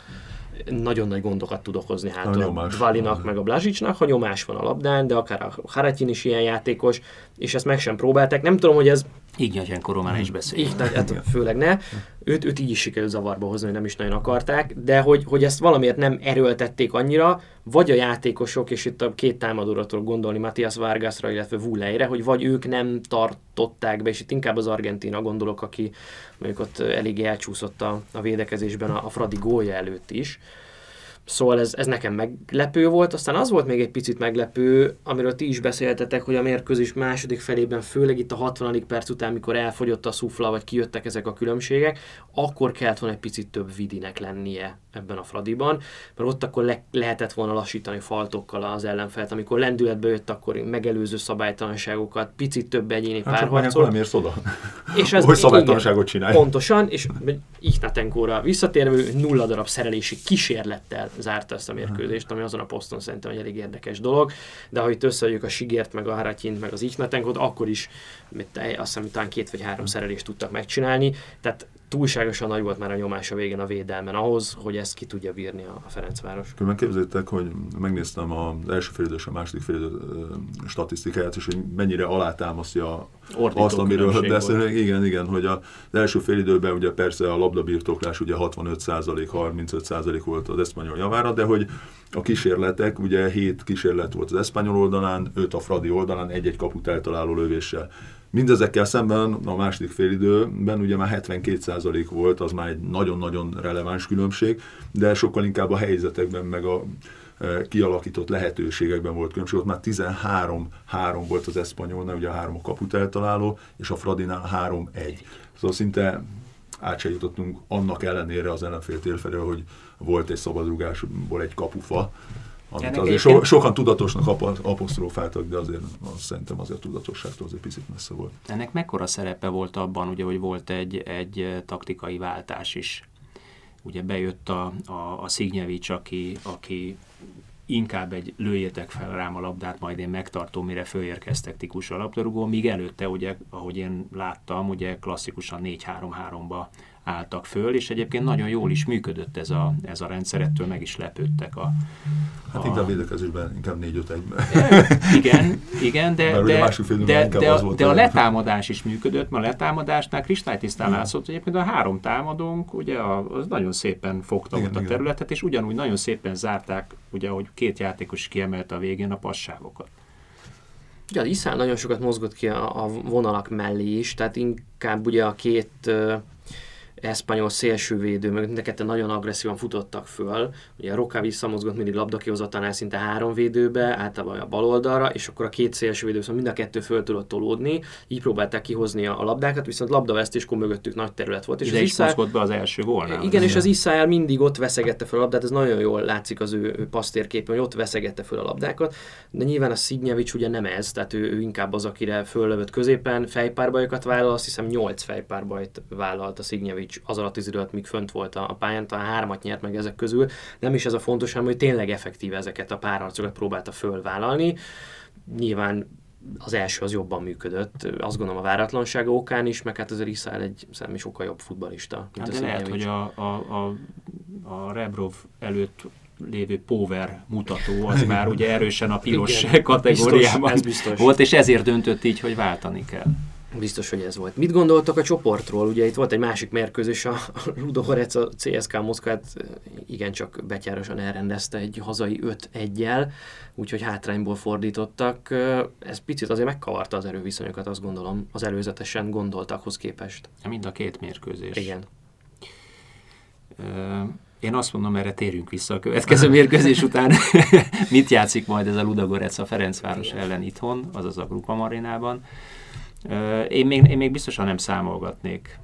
nagyon nagy gondokat tud okozni hát a Dvalinak, meg a Blazsicsnak, ha nyomás van a labdán, de akár a Haratyin is ilyen játékos, és ezt meg sem próbálták. Nem tudom, hogy ez Ignyatyánkor már is beszél. Így, hát főleg ne. Őt, őt így is sikerült zavarba hozni, hogy nem is nagyon akarták, de hogy, hogy ezt valamiért nem erőltették annyira, vagy a játékosok, és itt a két támadóra tudok gondolni, Matthias Vargasra, illetve Vuleire, hogy vagy ők nem tartották be, és itt inkább az Argentina gondolok, aki mondjuk ott eléggé elcsúszott a, a védekezésben a, a Fradi gólja előtt is. Szóval ez, ez nekem meglepő volt, aztán az volt még egy picit meglepő, amiről ti is beszéltetek, hogy a mérkőzés második felében, főleg itt a 60. perc után, mikor elfogyott a szufla, vagy kijöttek ezek a különbségek, akkor kellett volna egy picit több vidinek lennie ebben a Fradiban, mert ott akkor le, lehetett volna lassítani faltokkal az ellenfelt, amikor lendületbe jött, akkor megelőző szabálytalanságokat, picit több egyéni hát párharcol. Nem érsz oda, és ez, hogy szabálytalanságot csinálj. Pontosan, és Ignatenkóra visszatérve nulla darab szerelési kísérlettel zárta ezt a mérkőzést, ami azon a poszton szerintem egy elég érdekes dolog, de ha itt összeadjuk a Sigért, meg a Haratyint, meg az Ignatenkót, akkor is azt hiszem, talán két vagy három szerelést tudtak megcsinálni, tehát túlságosan nagy volt már a nyomás a végén a védelmen ahhoz, hogy ezt ki tudja bírni a Ferencváros. Különben képzeljétek, hogy megnéztem az első félidő és a második félidő statisztikáját, és hogy mennyire alátámasztja Ordító azt, amiről beszélünk. Igen, igen, hogy az első félidőben ugye persze a labdabirtoklás ugye 65%, 35% volt az eszpanyol javára, de hogy a kísérletek, ugye 7 kísérlet volt az eszpanyol oldalán, 5 a Fradi oldalán, egy-egy kaput eltaláló lövéssel. Mindezekkel szemben a második félidőben ugye már 72% volt, az már egy nagyon-nagyon releváns különbség, de sokkal inkább a helyzetekben meg a e, kialakított lehetőségekben volt különbség, ott már 13-3 volt az Eszpanyolnál, ugye a három a kaput eltaláló, és a Fradinál 3-1. Szóval szinte át se jutottunk annak ellenére az ellenfél térfelől, hogy volt egy szabadrugásból egy kapufa, amit azért so, sokan tudatosnak apostrofáltak, de azért azt szerintem azért a tudatosságtól azért picit messze volt. Ennek mekkora szerepe volt abban, ugye, hogy volt egy, egy taktikai váltás is? Ugye bejött a, a, a Szignyevics, aki, aki inkább egy lőjétek fel rám a labdát, majd én megtartom, mire fölérkeztek tikus a labdarúgó, míg előtte, ugye, ahogy én láttam, ugye klasszikusan 4-3-3-ba álltak föl, és egyébként nagyon jól is működött ez a, ez a rendszer, ettől meg is lepődtek a... Hát a... inkább védekezésben, inkább 4 5 1 Igen, igen, de, de, de, de, a, de a letámadás is működött, mert a letámadásnál kristálytisztán látszott, hogy egyébként a három támadónk, ugye az nagyon szépen fogta igen, ott a igen. területet, és ugyanúgy nagyon szépen zárták, ugye, hogy két játékos kiemelte a végén a passávokat. Ugye az Iszál nagyon sokat mozgott ki a, a vonalak mellé is, tehát inkább ugye a két eszpanyol szélsővédő, meg mind a nagyon agresszívan futottak föl. Ugye a Roka visszamozgott mindig labdakihozatánál szinte három védőbe, általában a bal oldalra, és akkor a két szélsővédő, szóval mind a kettő föl tudott tolódni, így próbálták kihozni a labdákat, viszont labdavesztéskor mögöttük nagy terület volt. És Ide az is Iszál... be az első gólnál. Igen, és az Iszáel mindig ott veszegette fel a labdát, ez nagyon jól látszik az ő passztérképen, hogy ott veszegette fel a labdákat, de nyilván a Szignyevics ugye nem ez, tehát ő, ő inkább az, akire föllövött középen, fejpárbajokat vállal, azt hiszem 8 fejpárbajt vállalt a Szignyevics az alatt az idő alatt, míg fönt volt a, pályán, talán hármat nyert meg ezek közül. Nem is ez a fontos, hanem hogy tényleg effektív ezeket a párharcokat próbálta fölvállalni. Nyilván az első az jobban működött, azt gondolom a váratlansága okán is, meg hát az Iszál egy szerintem sokkal jobb futbalista. Mint hát de lehet, hogy a, a, a, a Rebrov előtt lévő power mutató, az már ugye erősen a piros Igen, kategóriában biztos, biztos. volt, és ezért döntött így, hogy váltani kell. Biztos, hogy ez volt. Mit gondoltak a csoportról? Ugye itt volt egy másik mérkőzés, a Ludogorec a CSK Moszkvát igencsak betyárosan elrendezte egy hazai 5-1-jel, úgyhogy hátrányból fordítottak. Ez picit azért megkavarta az erőviszonyokat, azt gondolom, az előzetesen gondoltakhoz képest. Mind a két mérkőzés. Igen. Én azt mondom, erre térjünk vissza a következő mérkőzés után. Mit játszik majd ez a Ludogorec a Ferencváros ellen itthon, azaz a Grupa Marinában. Én még, én még biztosan nem számolgatnék.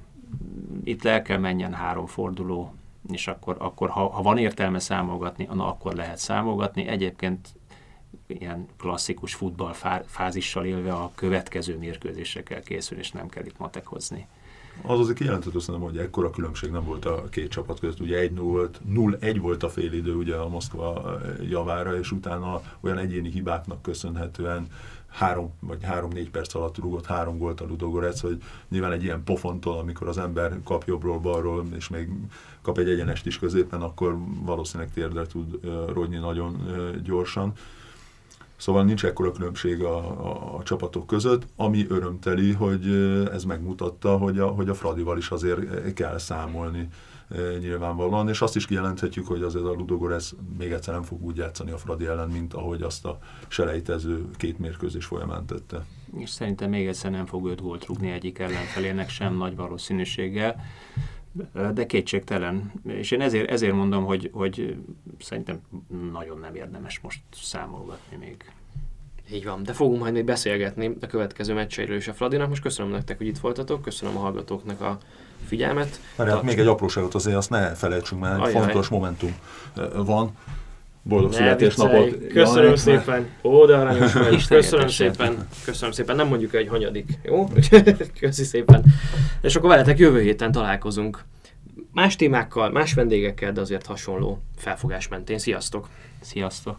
Itt le kell menjen három forduló, és akkor, akkor ha, ha van értelme számolgatni, na, akkor lehet számolgatni. Egyébként ilyen klasszikus futballfázissal élve a következő mérkőzésre kell készülni, és nem kell itt matekozni. Az azért kijelenthető szerintem, hogy ekkora különbség nem volt a két csapat között. Ugye 1 0 volt, 0-1 volt a félidő ugye a Moszkva javára, és utána olyan egyéni hibáknak köszönhetően három vagy három-négy perc alatt rúgott három gólt a Ludogorec, hogy nyilván egy ilyen pofontól, amikor az ember kap jobbról, balról, és még kap egy egyenest is középen, akkor valószínűleg térdre tud rodni nagyon gyorsan. Szóval nincs ekkora különbség a, a, a csapatok között, ami örömteli, hogy ez megmutatta, hogy a, hogy a Fradival is azért kell számolni nyilvánvalóan, és azt is kijelenthetjük, hogy azért a Ludogorez még egyszer nem fog úgy játszani a Fradi ellen, mint ahogy azt a selejtező két mérkőzés folyamán tette. És szerintem még egyszer nem fog öt gólt rúgni egyik ellenfelének sem nagy valószínűséggel, de kétségtelen. És én ezért, ezért mondom, hogy, hogy szerintem nagyon nem érdemes most számolgatni még. Így van, de fogunk majd még beszélgetni a következő meccseiről is a Fradinak. Most köszönöm nektek, hogy itt voltatok, köszönöm a hallgatóknak a figyelmet. Mert még egy apróságot azért azt ne felejtsünk, mert egy fontos momentum van. Boldog születésnapot! Köszönöm Jaj, szépen! Ó, de aranyos vagy! Köszönöm szépen! Köszönöm szépen! Nem mondjuk egy hanyadik, jó? Köszi szépen! És akkor veletek jövő héten találkozunk. Más témákkal, más vendégekkel, de azért hasonló felfogás mentén. Sziasztok! Sziasztok!